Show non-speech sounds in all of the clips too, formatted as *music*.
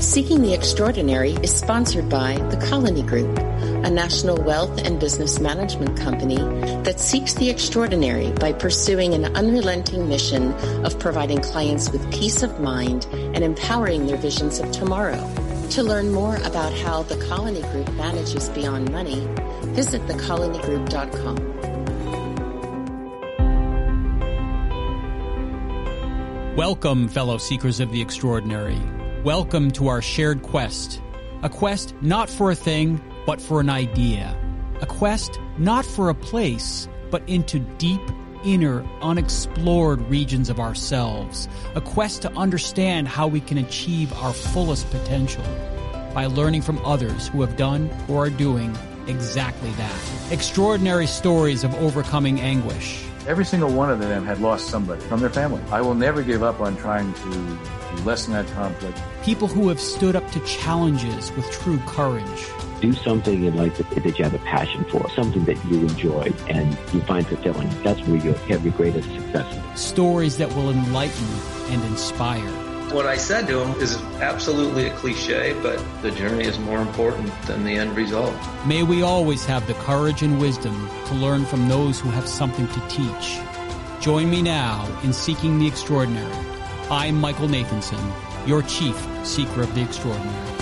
Seeking the Extraordinary is sponsored by the Colony Group, a national wealth and business management company that seeks the extraordinary by pursuing an unrelenting mission of providing clients with peace of mind and empowering their visions of tomorrow. To learn more about how the Colony Group manages beyond money, visit thecolonygroup.com. Welcome, fellow seekers of the extraordinary. Welcome to our shared quest. A quest not for a thing, but for an idea. A quest not for a place, but into deep, inner, unexplored regions of ourselves. A quest to understand how we can achieve our fullest potential by learning from others who have done or are doing exactly that. Extraordinary stories of overcoming anguish Every single one of them had lost somebody from their family. I will never give up on trying to, to lessen that conflict. People who have stood up to challenges with true courage. Do something in life that, that you have a passion for, something that you enjoy and you find fulfilling. That's where you have your greatest success. Stories that will enlighten and inspire. What I said to him is absolutely a cliche, but the journey is more important than the end result. May we always have the courage and wisdom to learn from those who have something to teach. Join me now in Seeking the Extraordinary. I'm Michael Nathanson, your chief seeker of the extraordinary.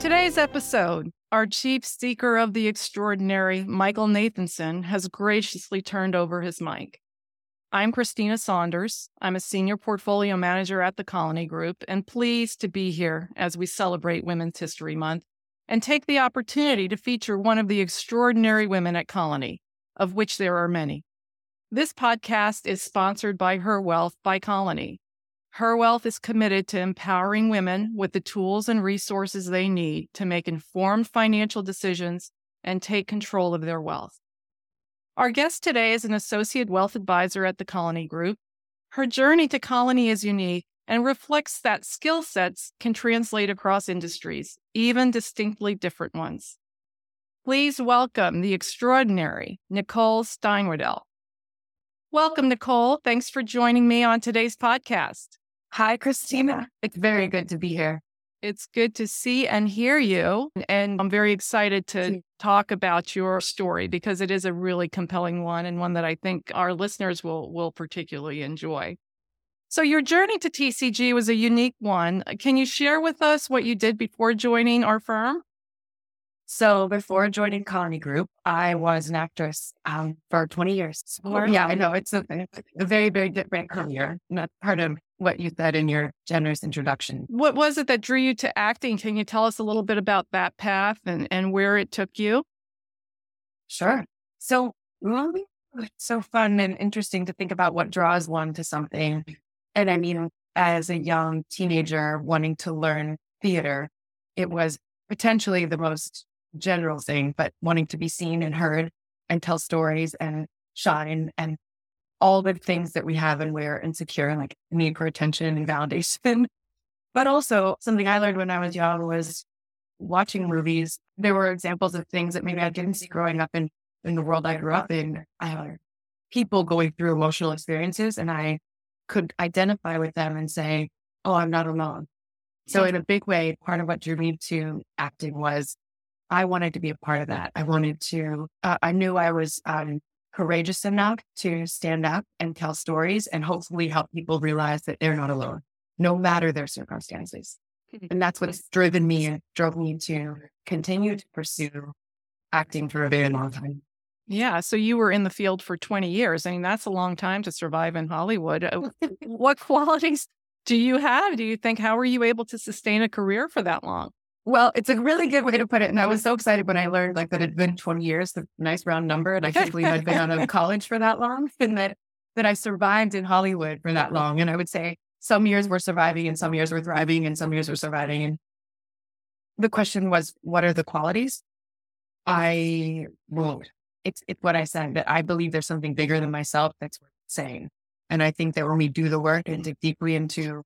Today's episode, our chief seeker of the extraordinary, Michael Nathanson, has graciously turned over his mic. I'm Kristina Saunders. I'm a senior portfolio manager at the Colony Group and pleased to be here as we celebrate Women's History Month and take the opportunity to feature one of the extraordinary women at Colony, of which there are many. This podcast is sponsored by Her Wealth by Colony. Her Wealth is committed to empowering women with the tools and resources they need to make informed financial decisions and take control of their wealth. Our guest today is an associate wealth advisor at the Colony Group. Her journey to Colony is unique and reflects that skill sets can translate across industries, even distinctly different ones. Please welcome the extraordinary Nicole Steinwedell. Welcome, Nicole. Thanks for joining me on today's podcast. Hi, Kristina. It's very good to be here. It's good to see and hear you. And I'm very excited to talk about your story because it is a really compelling one and one that I think our listeners will, will particularly enjoy. So, your journey to TCG was a unique one. Can you share with us what you did before joining our firm? So, before joining Colony Group, I was an actress um, for 20 years. Wow. Yeah, I know it's a, a very, very different career. Not part of what you said in your generous introduction. What was it that drew you to acting? Can you tell us a little bit about that path and, and where it took you? Sure. So, it's so fun and interesting to think about what draws one to something. And I mean, as a young teenager wanting to learn theater, it was potentially the most general thing, but wanting to be seen and heard and tell stories and shine and all the things that we have and we're insecure, and like need for attention and validation. *laughs* But also something I learned when I was young was watching movies. There were examples of things that maybe I didn't see growing up in, in the world I grew up in. I people going through emotional experiences and I could identify with them and say, Oh, I'm not alone. So in a big way, part of what drew me to acting was I wanted to be a part of that. I wanted to, uh, I knew I was um, courageous enough to stand up and tell stories and hopefully help people realize that they're not alone, no matter their circumstances. Mm-hmm. And that's what's driven me and drove me to continue to pursue acting for a very long time. Yeah. So you were in the field for 20 years. I mean, that's a long time to survive in Hollywood. Uh, *laughs* what qualities do you have? Do you think, how were you able to sustain a career for that long? Well, it's a really good way to put it. And I was so excited when I learned like that it'd been 20 years, the nice round number. And I can't believe I'd been out of *laughs* college for that long and that, that I survived in Hollywood for that long. And I would say some years were surviving and some years were thriving and some years were surviving. And the question was, what are the qualities? I, well, it's, it's what I said that I believe there's something bigger than myself that's worth saying. And I think that when we do the work and dig deeply into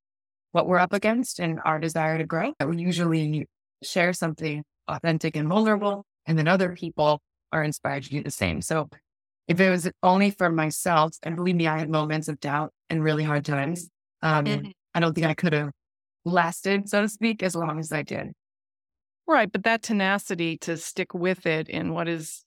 what we're up against and our desire to grow, that we usually share something authentic and vulnerable, and then other people are inspired to do the same. So if it was only for myself, and believe me, I had moments of doubt and really hard times. Um, Mhm. I don't think I could have lasted, so to speak, as long as I did. Right. But that tenacity to stick with it in what is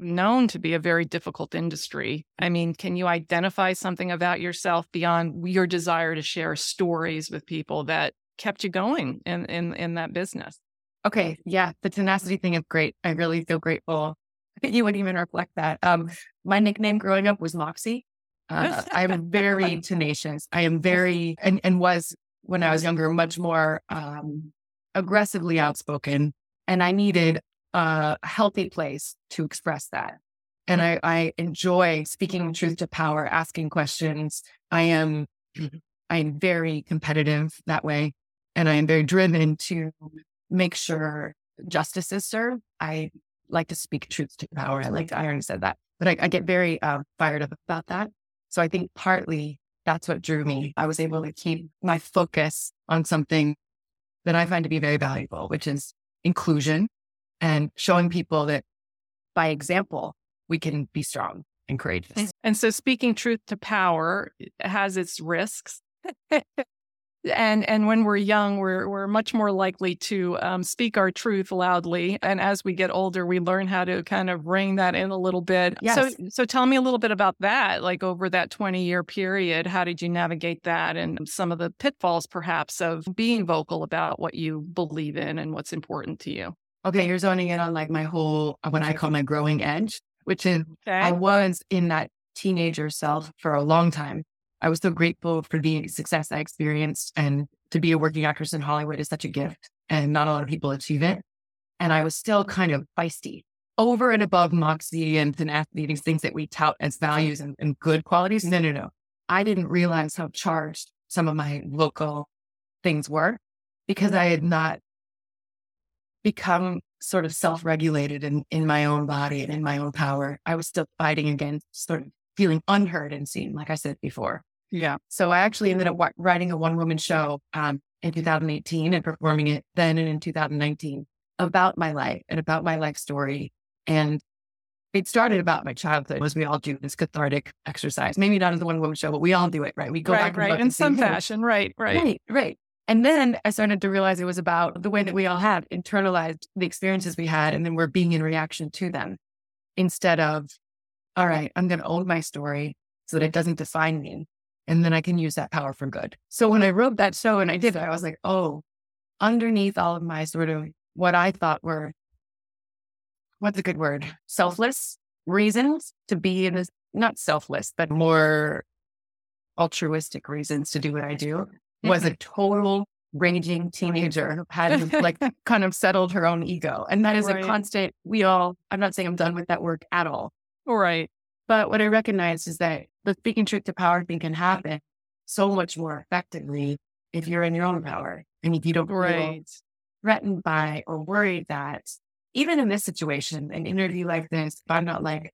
known to be a very difficult industry. I mean, can you identify something about yourself beyond your desire to share stories with people that kept you going in in, in that business? Okay. Yeah. The tenacity thing is great. I really feel grateful. *laughs* That you wouldn't even reflect that. Um, my nickname growing up was Moxie. Uh, *laughs* I am very tenacious. I am very, and, and was when I was younger, much more um, aggressively outspoken. And I needed a healthy place to express that. And I, I enjoy speaking truth to power, asking questions. I am, *clears throat* I am very competitive that way. And I am very driven to make sure justice is served. I like to speak truth to power. I like to, I already said that, but I, I get very uh, fired up about that. So I think partly that's what drew me. I was able to keep my focus on something that I find to be very valuable, which is inclusion and showing people that by example, we can be strong and courageous. And so speaking truth to power has its risks. *laughs* and and when we're young we're we're much more likely to um, speak our truth loudly and as we get older we learn how to kind of ring that in a little bit yes. so so tell me a little bit about that like over that 20 year period how did you navigate that and some of the pitfalls perhaps of being vocal about what you believe in and what's important to you okay you're zoning in on like my whole what i call my growing edge which is okay. i was in that teenager self for a long time I was so grateful for the success I experienced and to be a working actress in Hollywood is such a gift and not a lot of people achieve it. And I was still kind of feisty over and above moxie and tenacity, these things that we tout as values and, and good qualities. No, no, no. I didn't realize how charged some of my local things were because I had not become sort of self-regulated in, in my own body and in my own power. I was still fighting against sort of feeling unheard and seen, like I said before. Yeah. So I actually ended up writing a one woman show um, in 2018 and performing it then and in 2019 about my life and about my life story. And it started about my childhood, as we all do this cathartic exercise. Maybe not as a one woman show, but we all do it, right? We go right, back right, in some fashion, right, right, right, right. And then I started to realize it was about the way that we all have internalized the experiences we had, and then we're being in reaction to them instead of, all right, I'm going to own my story so that it doesn't define me and then I can use that power for good. So when I wrote that show and I did it, I was like, oh, underneath all of my sort of what I thought were, what's a good word? Selfless reasons to be in this, not selfless, but more altruistic reasons to do what I do was a mm-hmm. total raging teenager who had like *laughs* kind of settled her own ego. And that is right. a constant, we all, I'm not saying I'm done with that work at all. Right. But what I recognize is that the speaking truth to power thing can happen so much more effectively if you're in your own power and if you don't right. feel threatened by or worried that even in this situation, an interview like this, if I'm not like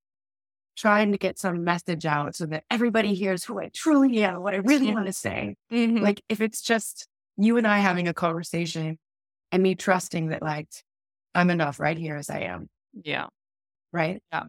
trying to get some message out so that everybody hears who I truly am, what I really *laughs* want to say. Mm-hmm. Like if it's just you and I having a conversation and me trusting that like I'm enough right here as I am. Yeah. Right. Yeah.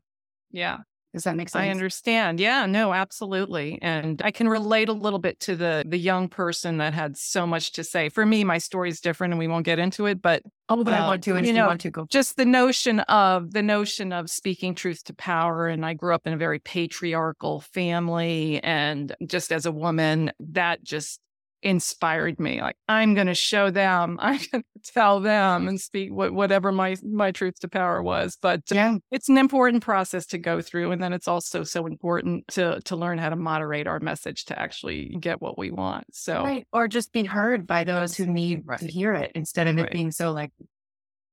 Yeah. Does that make sense? I understand. Yeah, no, absolutely. And I can relate a little bit to the the young person that had so much to say. For me, my story is different and we won't get into it, but Oh, but uh, I want to and you know, want to go. Just the notion of the notion of speaking truth to power. And I grew up in a very patriarchal family. And just as a woman, that just inspired me. Like I'm going to show them, *laughs* I'm going to tell them and speak what, whatever my my truth to power was. But yeah, it's an important process to go through, and then it's also so important to to learn how to moderate our message to actually get what we want. So right, or just be heard by those who need right. to hear it instead of it right. being so like,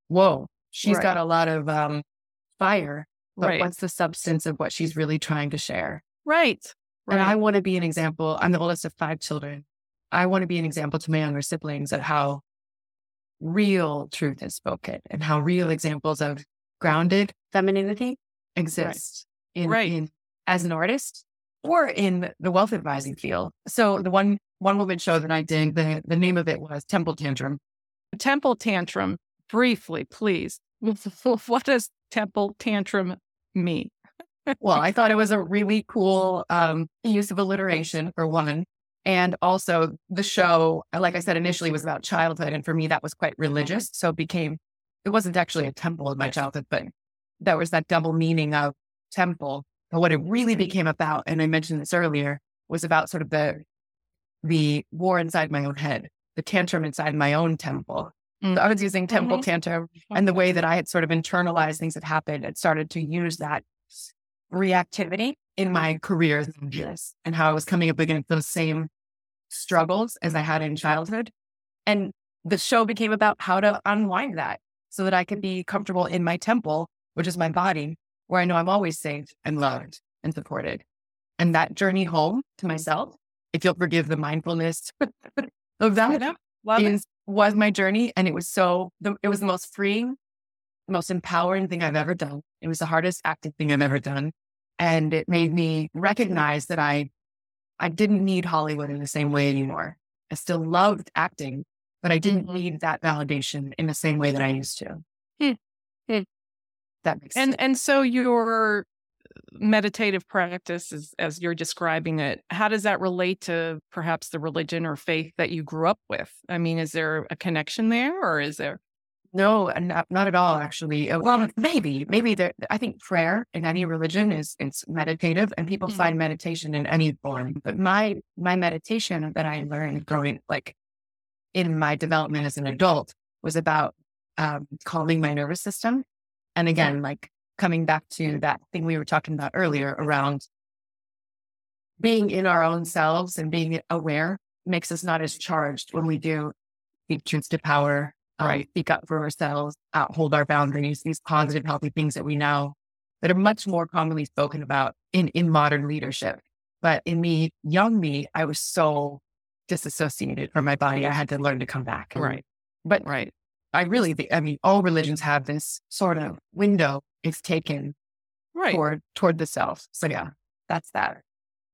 whoa, she's right. got a lot of um fire. But what's the substance of what she's really trying to share? Right. And I want to be an example. I'm the oldest of five children. I want to be an example to my younger siblings of how real truth is spoken and how real examples of grounded femininity exist right. In, right. in as an artist or in the wealth advising field. So the one one woman show that I did, the, the name of it was Temple Tantrum. Temple Tantrum, briefly, please. *laughs* what does Temple Tantrum mean? well, I *laughs* thought it was a really cool um, use of alliteration for one. And also the show, like I said, initially was about childhood. And for me, that was quite religious. So it became, it wasn't actually a temple in my childhood, but that was that double meaning of temple. But what it really became about, and I mentioned this earlier, was about sort of the, the war inside my own head, the tantrum inside my own temple. Mm-hmm. So I was using temple mm-hmm. tantrum and the way that I had sort of internalized things that happened and started to use that reactivity in my career and how I was coming up against those same struggles as I had in childhood. And the show became about how to unwind that so that I could be comfortable in my temple, which is my body, where I know I'm always safe and loved and supported. And that journey home to myself, if you'll forgive the mindfulness *laughs* of that, is, was my journey. And it was so, the, it was the most freeing, most empowering thing I've ever done. It was the hardest acting thing I've ever done. And it made me recognize that I I didn't need Hollywood in the same way anymore. I still loved acting, but I didn't mm-hmm. need that validation in the same way that I used to. Hmm. Hmm. That makes and sense. and so your meditative practice as, as you're describing it how does that relate to perhaps the religion or faith that you grew up with i mean is there a connection there or is there no, not, not at all, actually. Uh, well, maybe, maybe there, I think prayer in any religion is it's meditative and people mm-hmm. find meditation in any form. But my, my meditation that I learned growing, like in my development as an adult was about um, calming my nervous system. And again, like coming back to that thing we were talking about earlier around being in our own selves and being aware makes us not as charged when we do speak truth to power um, right. speak up for ourselves, hold our boundaries, these positive, healthy things that we know that are much more commonly spoken about in, in modern leadership. But in me, young me, I was so disassociated from my body. I had to learn to come back. Right. But right. I really, I mean, all religions have this sort of window it's taken right. toward, toward the self. So yeah, that's that.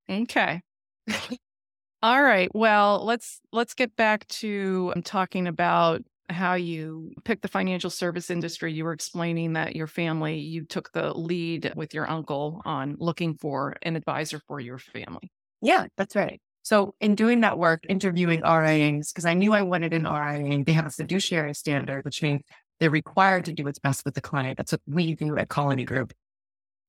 Okay. *laughs* all right. Well, let's, let's get back to um, talking about how you picked the financial service industry. You were explaining that your family, you took the lead with your uncle on looking for an advisor for your family. Yeah, that's right. So, in doing that work, interviewing RIAs, because I knew I wanted an RIA, they have a fiduciary standard, which means they're required to do what's best with the client. That's what we do at Colony Group.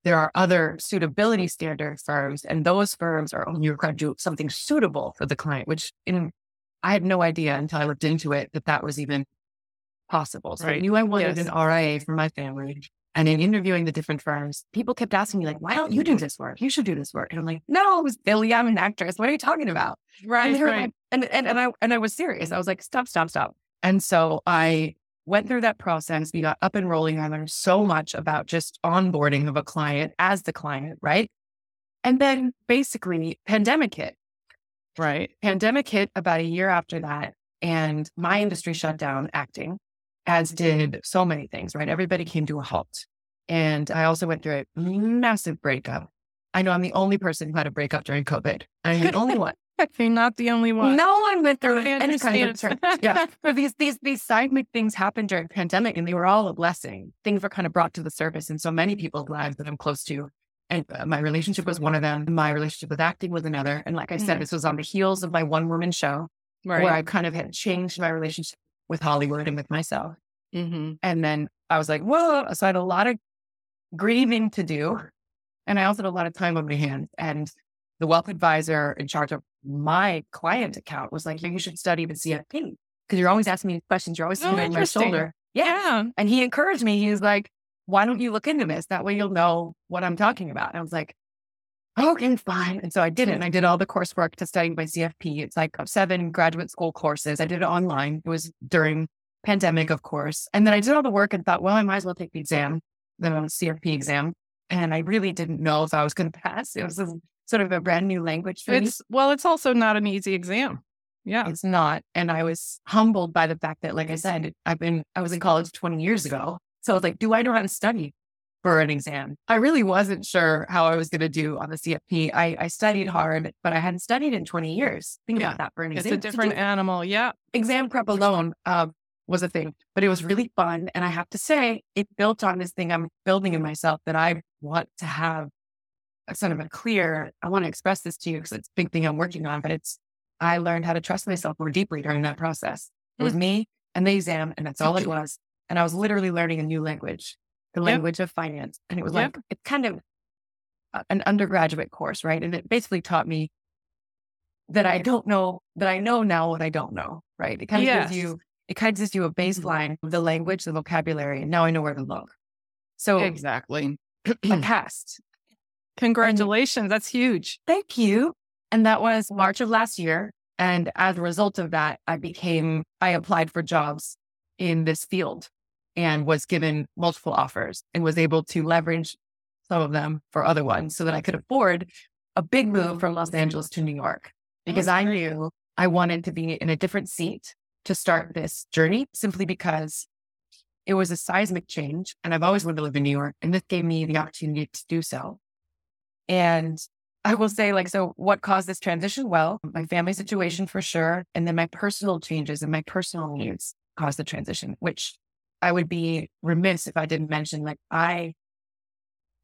There are other suitability standard firms, and those firms are only required to do something suitable for the client, which in I had no idea until I looked into it that that was even possible. So right. I knew I wanted yes. an RIA for my family. And in interviewing the different firms, people kept asking me, like, why don't you do this work? You should do this work. And I'm like, no, it was Billy. I'm an actress. What are you talking about? Right. And, right. Like, and, and, and, I, and I was serious. I was like, stop, stop, stop. And so I went through that process. We got up and rolling. I learned so much about just onboarding of a client as the client. Right. And then basically pandemic hit. Right. Pandemic hit about a year after that. And my industry shut down acting, as did so many things, right? Everybody came to a halt. And I also went through a massive breakup. I know I'm the only person who had a breakup during COVID. I'm the only one. *laughs* You're not the only one. No one went through any kind of turn. Yeah. But these these these seismic things happened during pandemic and they were all a blessing. Things were kind of brought to the surface in so many people's lives that I'm close to and uh, my relationship was one of them. My relationship with acting was another. And like I said, mm-hmm. this was on the heels of my one woman show right. where I kind of had changed my relationship with Hollywood and with myself. Mm-hmm. And then I was like, whoa. So I had a lot of grieving to do. And I also had a lot of time on my hands. And the wealth advisor in charge of my client account was like, you should study the CFP because you're always asking me questions. You're always oh, on my shoulder. Yeah. yeah. And he encouraged me. He was like, why don't you look into this? That way you'll know what I'm talking about. And I was like, okay, fine. And so I did it. And I did all the coursework to study my CFP. It's like seven graduate school courses. I did it online. It was during pandemic, of course. And then I did all the work and thought, well, I might as well take the exam, the CFP exam. And I really didn't know if I was going to pass. It was a, sort of a brand new language for it's, me. Well, it's also not an easy exam. Yeah. It's not. And I was humbled by the fact that, like I said, I've been, I was in college 20 years ago. So I was like, do I know how to study for an exam? I really wasn't sure how I was going to do on the CFP. I, I, studied hard, but I hadn't studied in 20 years. Think yeah. about that for an exam. It's a different animal. Yeah. Exam prep alone um, was a thing, but it was really fun. And I have to say, it built on this thing I'm building in myself that I want to have a sort of a clear, I want to express this to you because it's a big thing I'm working on, but it's I learned how to trust myself more deeply during that process. It was me and the exam, and that's all it *laughs* was. And I was literally learning a new language, the Yep. language of finance. And it was Yep. like, it's kind of uh, an undergraduate course, right? And it basically taught me that I don't know, that I know now what I don't know, right? It kind of Yes. gives you, it kind of gives you a mm-hmm. baseline of the language, the vocabulary, and now I know where to look. So Exactly. I passed. *clears throat* Congratulations. That's huge. Thank you. And that was March of last year. And as a result of that, I became, I applied for jobs in this field and was given multiple offers and was able to leverage some of them for other ones so that I could afford a big move from Los Angeles to New York because I mm-hmm. knew I wanted to be in a different seat to start this journey simply because it was a seismic change. And I've always wanted to live in New York. And this gave me the opportunity to do so. And I will say, like, so what caused this transition? Well, my family situation for sure. And then my personal changes and my personal needs caused the transition, which I would be remiss if I didn't mention. Like, I,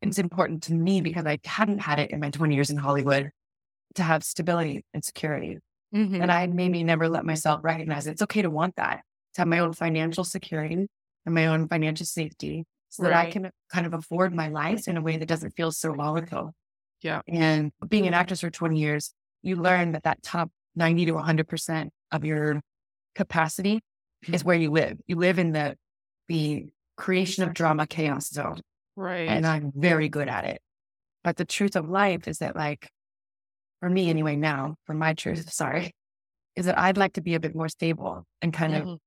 it's important to me because I hadn't had it in my 20 years in Hollywood to have stability and security. Mhm. And I had maybe never let myself recognize it. it's okay to want that, to have my own financial security and my own financial safety so that I can kind of afford my life in a way that doesn't feel so volatile. Yeah. And being an actress for 20 years, you learn that that top 90 to 100% of your capacity is where you live. You live in the, the creation of drama chaos zone. Right. And I'm very good at it. But the truth of life is that, like, for me anyway, now, for my truth, *laughs* sorry, is that I'd like to be a bit more stable and kind of Mhm.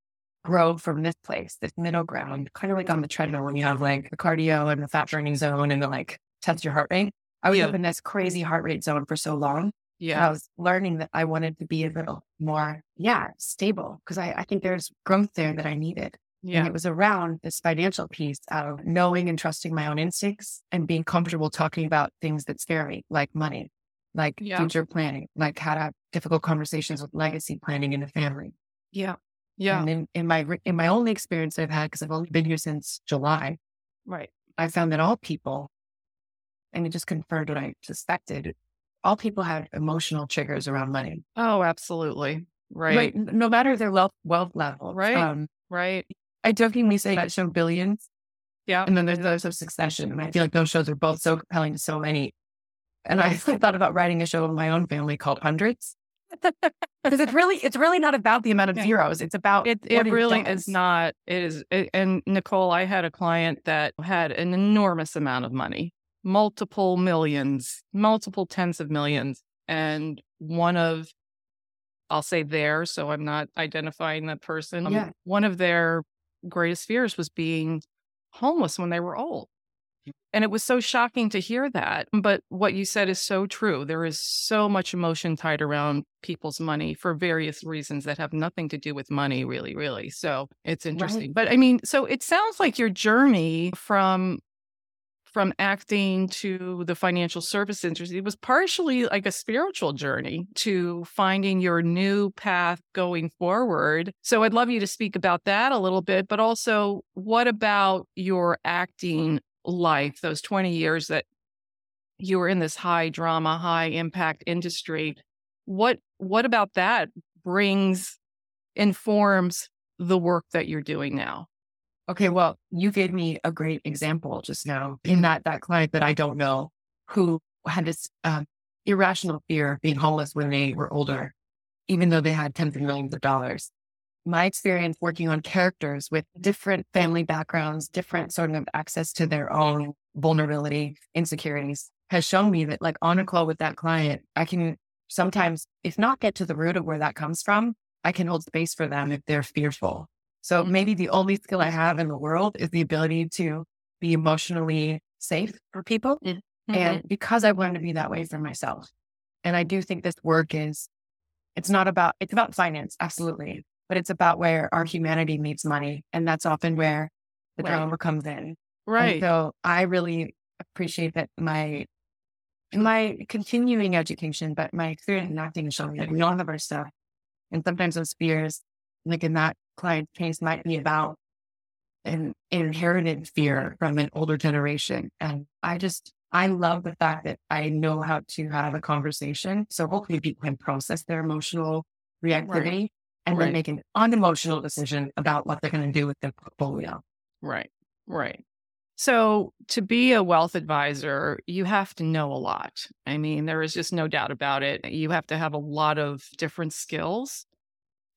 grow from this place, this middle ground, kind of like on the treadmill when you have like the cardio and the fat burning zone and the like test your heart rate. I was Yeah. up in this crazy heart rate zone for so long. Yeah. I was learning that I wanted to be a little more, yeah, stable because I, I think there's growth there that I needed. And Yeah. it was around this financial piece of knowing and trusting my own instincts and being comfortable talking about things that scare me, like money, like Yeah. future planning, like how to have difficult conversations with legacy planning in the family. Yeah. Yeah. And in, in my in my only experience I've had, because I've only been here since July, Right. I found that all people, and it just confirmed what I suspected, all people have emotional triggers around money. Oh, absolutely. Right. n- No matter their wealth wealth level. Right. Um, Right. I jokingly say that show Billions. Yeah. And then there's those of Succession. And I feel like those shows are both so compelling to so many. And I *laughs* thought about writing a show of my own family called Hundreds. *laughs* Because it's really, it's really not about the amount of zeros. It's about It it really does. is not. It is. It, and Nicole, I had a client that had an enormous amount of money, multiple millions, multiple tens of millions, and one of, I'll say their, so I'm not identifying that person. Yeah. One of their greatest fears was being homeless when they were old. Mm. And it was so shocking to hear that. But what you said is so true. There is so much emotion tied around people's money for various reasons that have nothing to do with money, really, really. So it's interesting. But I mean, so it sounds like your journey from from acting to the financial service industry it was partially like a spiritual journey to finding your new path going forward. So I'd love you to speak about that a little bit, but also what about your acting life, those 20 years that you were in this high drama, high impact industry? What what about that brings informs the work that you're doing now? Okay, well, you gave me a great example just now in that that client that I don't know who had this um, irrational fear of being homeless when they were older, even though they had tens of millions of dollars. My experience working on characters with different family backgrounds, different sort of access to their own vulnerability, insecurities, has shown me that, like on a call with that client, I can sometimes, if not get to the root of where that comes from, I can hold space for them if they're fearful. So maybe the only skill I have in the world is the ability to be emotionally safe for people. Mm-hmm. And because I've learned to be that way for myself. And I do think this work is, it's not about, it's about finance, absolutely. But it's about where our humanity meets money. And that's often where the Right. drama comes in. And right. so I really appreciate that my, my continuing education, but my experience in acting is showing that we all have our stuff. And sometimes those fears, like in that client case, might be about an inherited fear from an older generation. And I just, I love the fact that I know how to have a conversation. So hopefully people can process their emotional reactivity right. and right. then make an unemotional decision about what they're going to do with their portfolio. Right. Right. So, to be a wealth advisor, you have to know a lot. I mean, there is just no doubt about it. You have to have a lot of different skills.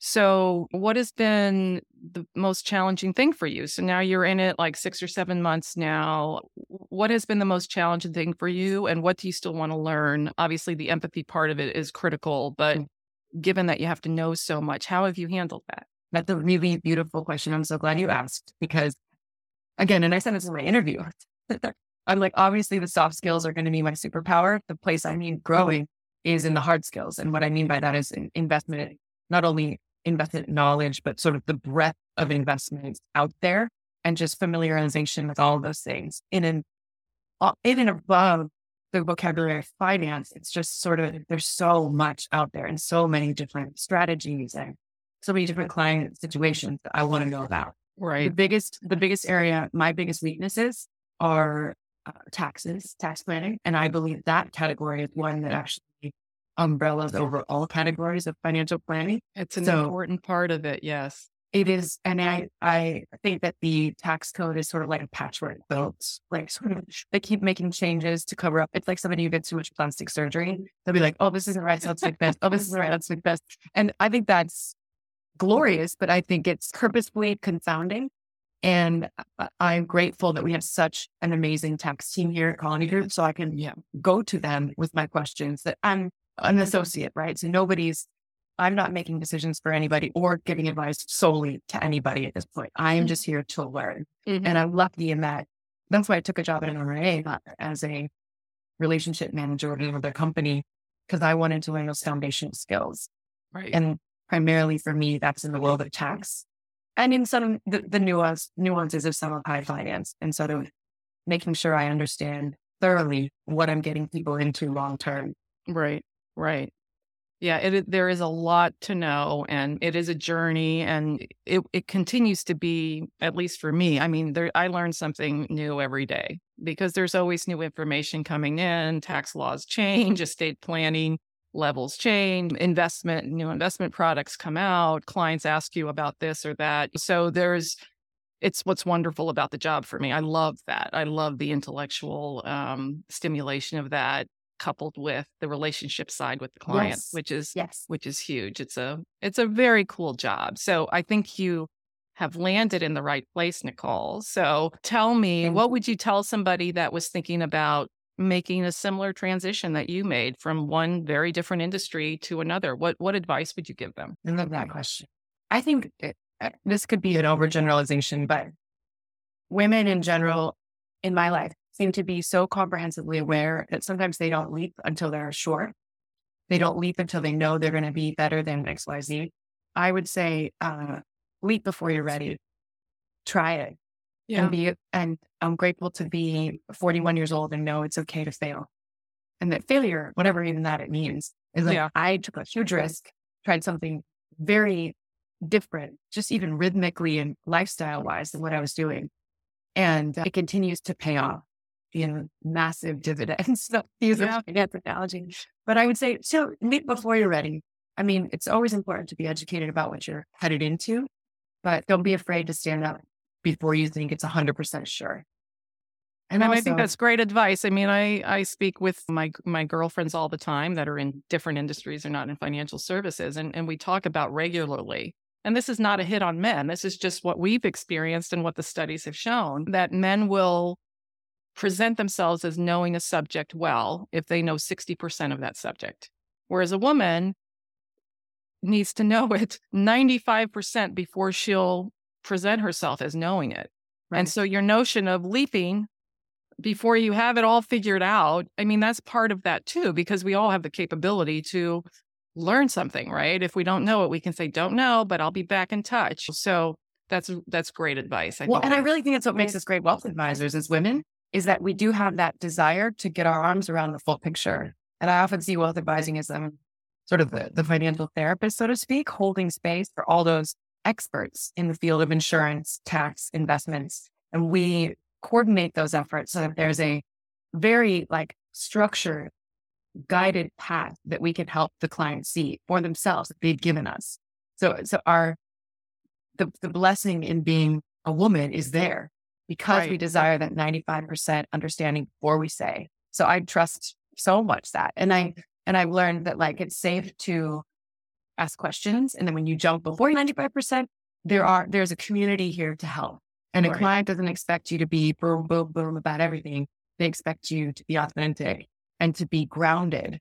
So, what has been the most challenging thing for you? So, now you're in it like six or seven months now. What has been the most challenging thing for you? And what do you still want to learn? Obviously, the empathy part of it is critical, but mm. given that you have to know so much, how have you handled that? That's a really beautiful question. I'm so glad you asked because again, and I said this in my interview, *laughs* I'm like, obviously the soft skills are going to be my superpower. The place I need growing is in the hard skills. And what I mean by that is investment, not only investment knowledge, but sort of the breadth of investments out there and just familiarization with all of those things in and in and above the vocabulary of finance. It's just sort of, there's so much out there and so many different strategies and so many different client situations that I want to know about. Right. The biggest, the biggest area, my biggest weaknesses are uh, taxes, tax planning. And I believe that category is one that actually umbrellas over all categories of financial planning. It's an so, important part of it. Yes. It is. And I, I think that the tax code is sort of like a patchwork quilt. Like sort of, they keep making changes to cover up. It's like somebody who gets too much plastic surgery. They'll be like, oh, this isn't right. So let's make this. Oh, this isn't right. Let's make this. And I think that's glorious, but I think it's purposefully confounding. And I'm grateful that we have such an amazing tax team here at Colony Group. So I can yeah, go to them with my questions that I'm an associate, right? So nobody's, I'm not making decisions for anybody or giving advice solely to anybody at this point. I am mm-hmm. just here to learn. Mm-hmm. And I'm lucky in that. That's why I took a job at an RIA, not as a relationship manager at another company, because I wanted to learn those foundational skills. Right. And primarily for me, that's in the world of tax and in some the, the nuance nuances of some of high finance and sort of making sure I understand thoroughly what I'm getting people into long term. Right, right. Yeah, it, there is a lot to know, and it is a journey, and it, it continues to be, at least for me. I mean, there, I learn something new every day because there's always new information coming in. Tax laws change, estate planning levels change, investment, new investment products come out, clients ask you about this or that. So there's, it's what's wonderful about the job for me. I love that. I love the intellectual um, stimulation of that coupled with the relationship side with the client, yes. which is yes. which is huge. It's a it's a very cool job. So I think you have landed in the right place, Nicole. So tell me, what would you tell somebody that was thinking about making a similar transition that you made from one very different industry to another? What what advice would you give them? I love that question. I think it, uh, this could be an overgeneralization, but women in general in my life seem to be so comprehensively aware that sometimes they don't leap until they're sure. They don't leap until they know they're going to be better than XYZ. I would say uh, leap before you're ready. Try it yeah. and be and I'm grateful to be 41 years old and know it's okay to fail. And that failure, whatever even that it means, is like yeah. I took a huge risk, tried something very different, just even rhythmically and lifestyle wise than what I was doing. And it continues to pay off, you know, massive dividends. *laughs* so these yeah. are finance analogy. But I would say, so meet before you're ready. I mean, it's always important to be educated about what you're headed into, but don't be afraid to stand up before you think it's 100% sure. And, and also, I think that's great advice. I mean, I, I speak with my my girlfriends all the time that are in different industries or not in financial services, and, and we talk about regularly. And this is not a hit on men. This is just what we've experienced and what the studies have shown that men will present themselves as knowing a subject well if they know 60% of that subject. Whereas a woman needs to know *laughs* it 95% before she'll present herself as knowing it. Right. And so your notion of leaping before you have it all figured out, I mean, that's part of that too, because we all have the capability to learn something, right? If we don't know it, we can say, don't know, but I'll be back in touch. So that's that's great advice. I well, think. and I really think that's what makes us great wealth advisors as women is that we do have that desire to get our arms around the full picture. And I often see wealth advising as um, sort of the, the financial therapist, so to speak, holding space for all those experts in the field of insurance, tax, investments, and we coordinate those efforts so that there's a very like structured, guided path that we can help the client see for themselves that they've given us. So, so our, the, the blessing in being a woman is there because right. we desire that 95% understanding before we say. So I trust so much that. And I, mm. and I've learned that like it's safe to ask questions. And then when you jump before 95%, there are, there's a community here to help. And right. a client doesn't expect you to be boom, boom, boom about everything. They expect you to be authentic and to be grounded.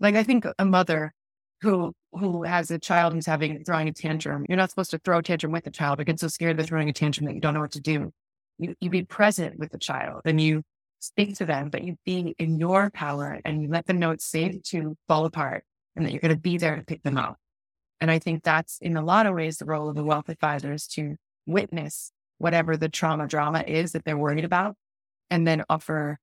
Like I think a mother who who has a child who's having throwing a tantrum, you're not supposed to throw a tantrum with the child, but get so scared they're throwing a tantrum that you don't know what to do. You you be mm-hmm. present with the child and you speak to them, but you be in your power and you let them know it's safe to fall apart and that you're going to be there to pick them up. And I think that's in a lot of ways the role of a wealth advisor is to witness whatever the trauma drama is that they're worried about and then offer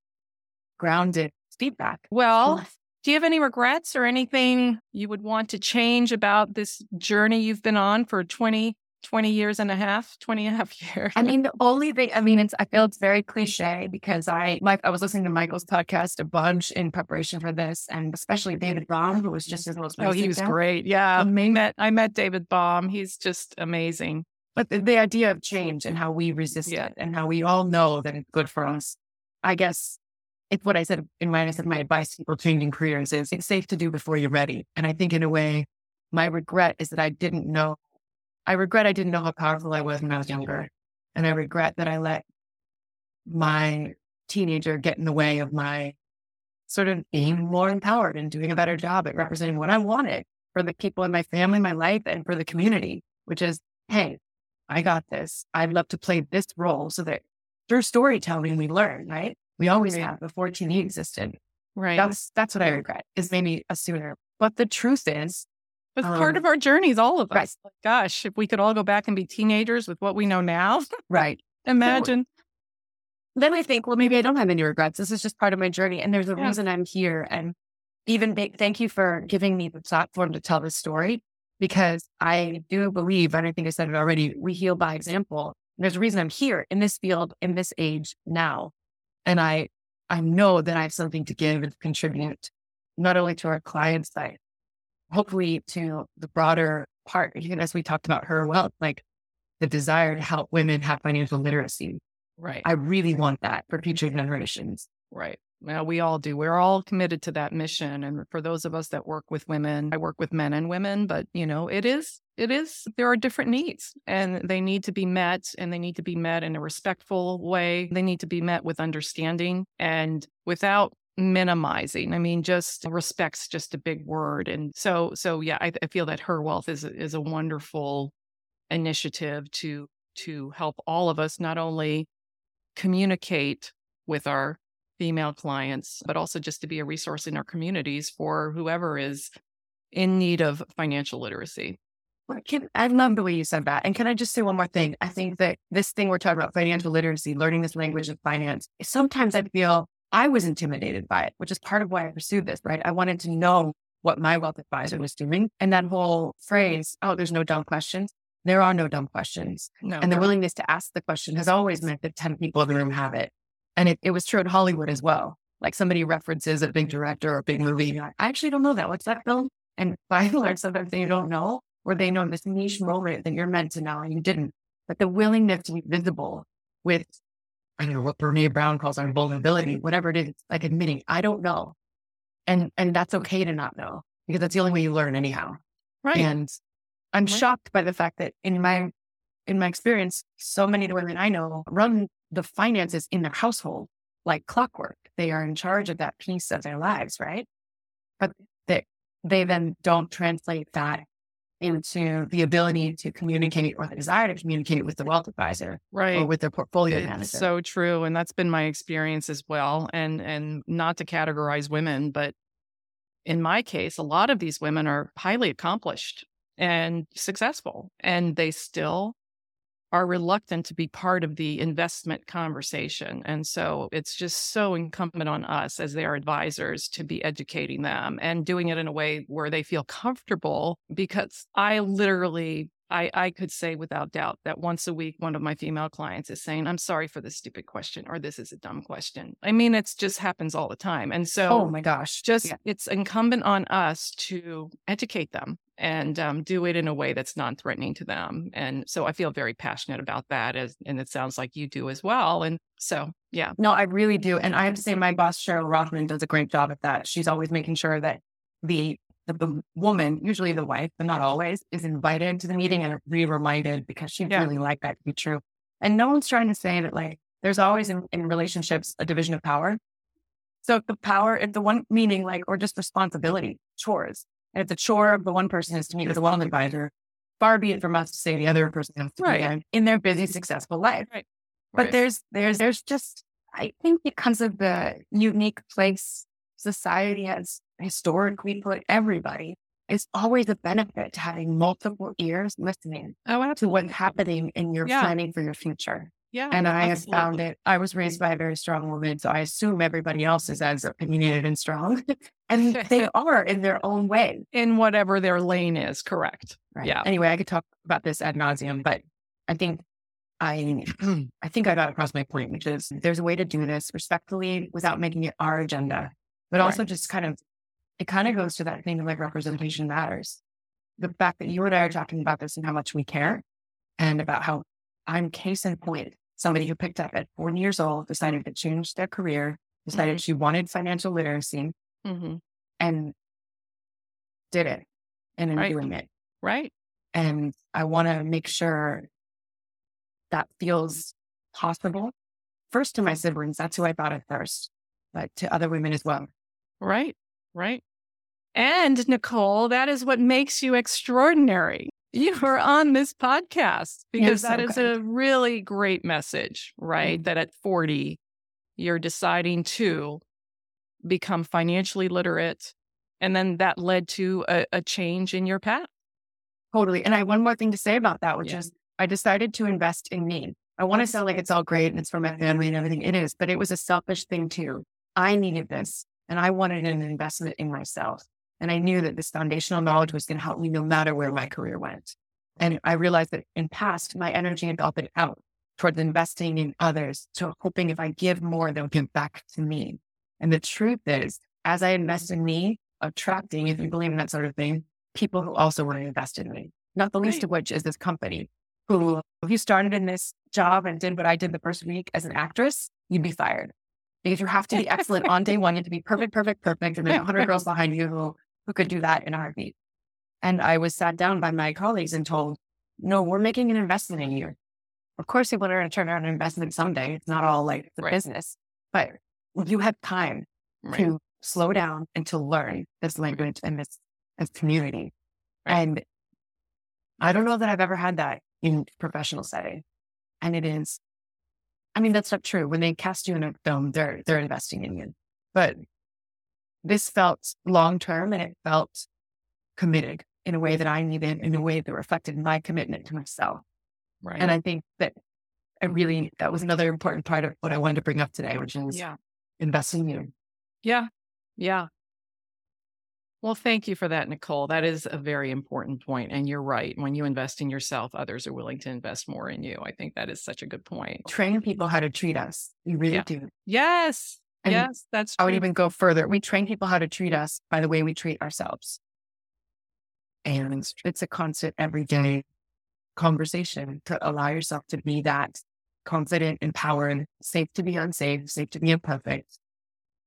grounded feedback. Well, mm. do you have any regrets or anything you would want to change about this journey you've been on for 20, 20 years and a half, 20 and a half *laughs* years? I mean, the only thing, I mean, it's, I feel it's very cliche because I, like, I was listening to Michael's podcast a bunch in preparation for this and especially David Baum, who was just his most Oh, he was great. Yeah. I met, I met David Baum. He's just amazing. But the, the idea of change and how we resist yeah. it and how we all know that it's good for us. I guess it's what I said in my, I said my advice to people changing careers is it's safe to do before you're ready. And I think in a way, my regret is that I didn't know. I regret I didn't know how powerful I was when I was younger. And I regret that I let my teenager get in the way of my sort of being more empowered and doing a better job at representing what I wanted for the people in my family, my life, and for the community, which is, hey, I got this. I'd love to play this role so that through storytelling, we learn, right? We always have before TV existed. Right. That's, that's what I regret is maybe a sooner. But the truth is, it's um, part of our journeys, all of us. Right. Gosh, if we could all go back and be teenagers with what we know now. right. *laughs* Imagine. then I think, well, maybe I don't have any regrets. This is just part of my journey. And there's a yeah. reason I'm here. And even big, thank you for giving me the platform to tell this story because I do believe, and I think I said it already, we heal by example. There's a reason I'm here in this field, in this age now. And I, I know that I have something to give and contribute, not only to our clients, but hopefully to the broader part, even as we talked about her wealth, like the desire to help women have financial literacy. Right. I really want that for future generations. Right. Well, we all do. We're all committed to that mission. And for those of us that work with women, I work with men and women, but you know, it is, it is, there are different needs and they need to be met and they need to be met in a respectful way. They need to be met with understanding and without minimizing. I mean, just respect's just a big word. And so, so yeah, I, I feel that her wealth is, is a wonderful initiative to, to help all of us not only communicate with our female clients, but also just to be a resource in our communities for whoever is in need of financial literacy. Can, I love the way you said that. And can I just say one more thing? I think that this thing we're talking about, financial literacy, learning this language of finance, sometimes I feel I was intimidated by it, which is part of why I pursued this, right? I wanted to know what my wealth advisor was doing. And that whole phrase, oh, there's no dumb questions. There are no dumb questions. No, and the willingness to ask the question has always meant that 10 people in the room have it. And it, it was true in Hollywood as well. Like somebody references a big director or a big movie. I actually don't know that. What's that film? And *laughs* by and large, sometimes they don't know, or they know this niche moment that you're meant to know and you didn't. But the willingness to be visible with, I know what Brene Brown calls our vulnerability, whatever it is, like admitting, I don't know. And, and that's okay to not know because that's the only way you learn anyhow. Right. And I'm right. shocked by the fact that in my, in my experience, so many of the women I know run the finances in their household like clockwork. They are in charge of that piece of their lives, right? But they, they then don't translate that into the ability to communicate or the desire to communicate with the wealth advisor right or with their portfolio it's manager. so true and that's been my experience as well and and not to categorize women but in my case a lot of these women are highly accomplished and successful and they still are reluctant to be part of the investment conversation. And so it's just so incumbent on us as their advisors to be educating them and doing it in a way where they feel comfortable because I literally I, I could say without doubt that once a week, one of my female clients is saying, I'm sorry for this stupid question, or this is a dumb question. I mean, it's just happens all the time. And oh so, oh my gosh, just yeah. it's incumbent on us to educate them and um, do it in a way that's non threatening to them. And so I feel very passionate about that. As, and it sounds like you do as well. And so, yeah. No, I really do. And I have to say, my boss, Cheryl Rothman, does a great job at that. She's always making sure that the the, the, woman, usually the wife, but not always, is invited to the meeting and re reminded because she yeah. really like that to be true. And no one's trying to say that like there's always in, in relationships a division of power. So if the power, if the one meaning like, or just responsibility, chores, and if the chore of the one person is to meet with a wealth advisor, far be it from us to say the other person has to right. be in their busy, successful life. Right. But right. there's, there's, there's just, I think because of the unique place society has historically put everybody, it's always a benefit to having multiple ears listening oh, to what's happening in your yeah. planning for your future. Yeah. And I absolutely. have found it. I was raised by a very strong woman, so I assume everybody else is as opinionated and strong. *laughs* and *laughs* they are in their own way. In whatever their lane is, correct. Right. Yeah. Anyway, I could talk about this ad nauseum, but I think I *clears throat* I think I got across my point, which is there's a way to do this respectfully without making it our agenda but right. also just kind of, it kind of goes to that thing of like representation matters. The fact that you and I are talking about this and how much we care and about how I'm case in point, somebody who picked up at 40 years old, decided to change their career, decided mm-hmm. she wanted financial literacy mm-hmm. and did it and in right. doing it. Right. And I want to make sure that feels possible. First to my siblings, that's who I thought of first but to other women as well. Right, right. And Nicole, that is what makes you extraordinary. *laughs* You are on this podcast because that is a really great message, right? Mm-hmm. That at 40, you're deciding to become financially literate. And then that led to a, a change in your path. Totally. And I have one more thing to say about that, which yeah. is I decided to invest in me. I want to sound like it's all great and it's for my family and everything. It is, but it was a selfish thing too. I needed this and I wanted an investment in myself. And I knew that this foundational knowledge was going to help me no matter where my career went. And I realized that in past, my energy had all been out towards investing in others. So hoping if I give more, they'll give back to me. And the truth is, as I invest in me, attracting, if you believe in that sort of thing, people who also want to invest in me. Not the least of which is this company who, if you started in this job and did what I did the first week as an actress, you'd be fired because you have to be excellent on day one. You have to be perfect, perfect, perfect. And then 100 girls *laughs* behind you who, who could do that in a heartbeat. And I was sat down by my colleagues and told, no, we're making an investment in you. Of course, people are going to turn around and invest in it someday. It's not all like the right. business, but you have time right. to slow down and to learn this language and this, this community. Right. And I don't know that I've ever had that in professional setting. And it is I mean, that's not true. When they cast you in a film, they're they're investing in you. But this felt long term and it felt committed in a way that I needed, in a way that reflected my commitment to myself. Right. And I think that I really that was another important part of what I wanted to bring up today, which is yeah. Investing in you. Yeah. Yeah. Well, thank you for that, Nicole. That is a very important point. And you're right. When you invest in yourself, others are willing to invest more in you. I think that is such a good point. Train people how to treat us. You really yeah. do. Yes. And yes, that's true. I would even go further. We train people how to treat us by the way we treat ourselves. And it's a constant everyday conversation to allow yourself to be that confident, empowered, safe to be unsafe, safe to be imperfect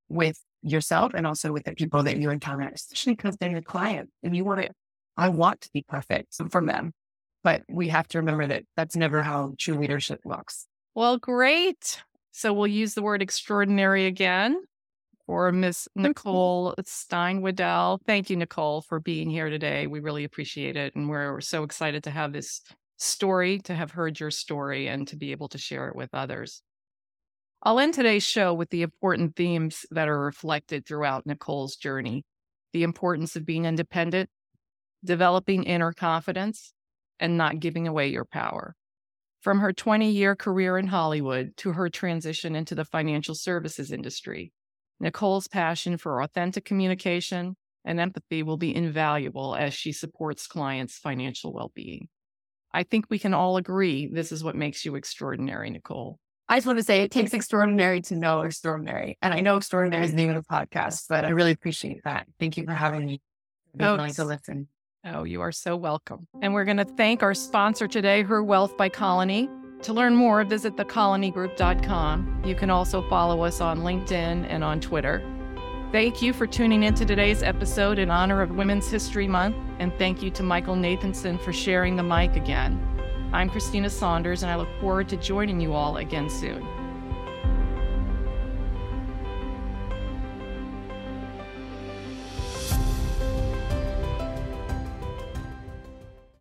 with yourself and also with the people that you encounter, especially because they're your client and you want to, I want to be perfect for them. But we have to remember that that's never how true leadership looks. Well, great. So we'll use the word extraordinary again for Miss mm-hmm. Nicole Steinwedell. Thank you, Nicole, for being here today. We really appreciate it. And we're so excited to have this story, to have heard your story, and to be able to share it with others. I'll end today's show with the important themes that are reflected throughout Nicole's journey the importance of being independent, developing inner confidence, and not giving away your power. From her 20 year career in Hollywood to her transition into the financial services industry, Nicole's passion for authentic communication and empathy will be invaluable as she supports clients' financial well being. I think we can all agree this is what makes you extraordinary, Nicole. I just want to say it takes extraordinary to know extraordinary. And I know extraordinary is the name of the podcast, but I really appreciate that. Thank you for having me. Oh, willing to listen. Oh, you are so welcome. And we're going to thank our sponsor today, Her Wealth by Colony. To learn more, visit thecolonygroup.com. You can also follow us on LinkedIn and on Twitter. Thank you for tuning in to today's episode in honor of Women's History Month, and thank you to Michael Nathanson for sharing the mic again. I'm Kristina Saunders, and I look forward to joining you all again soon.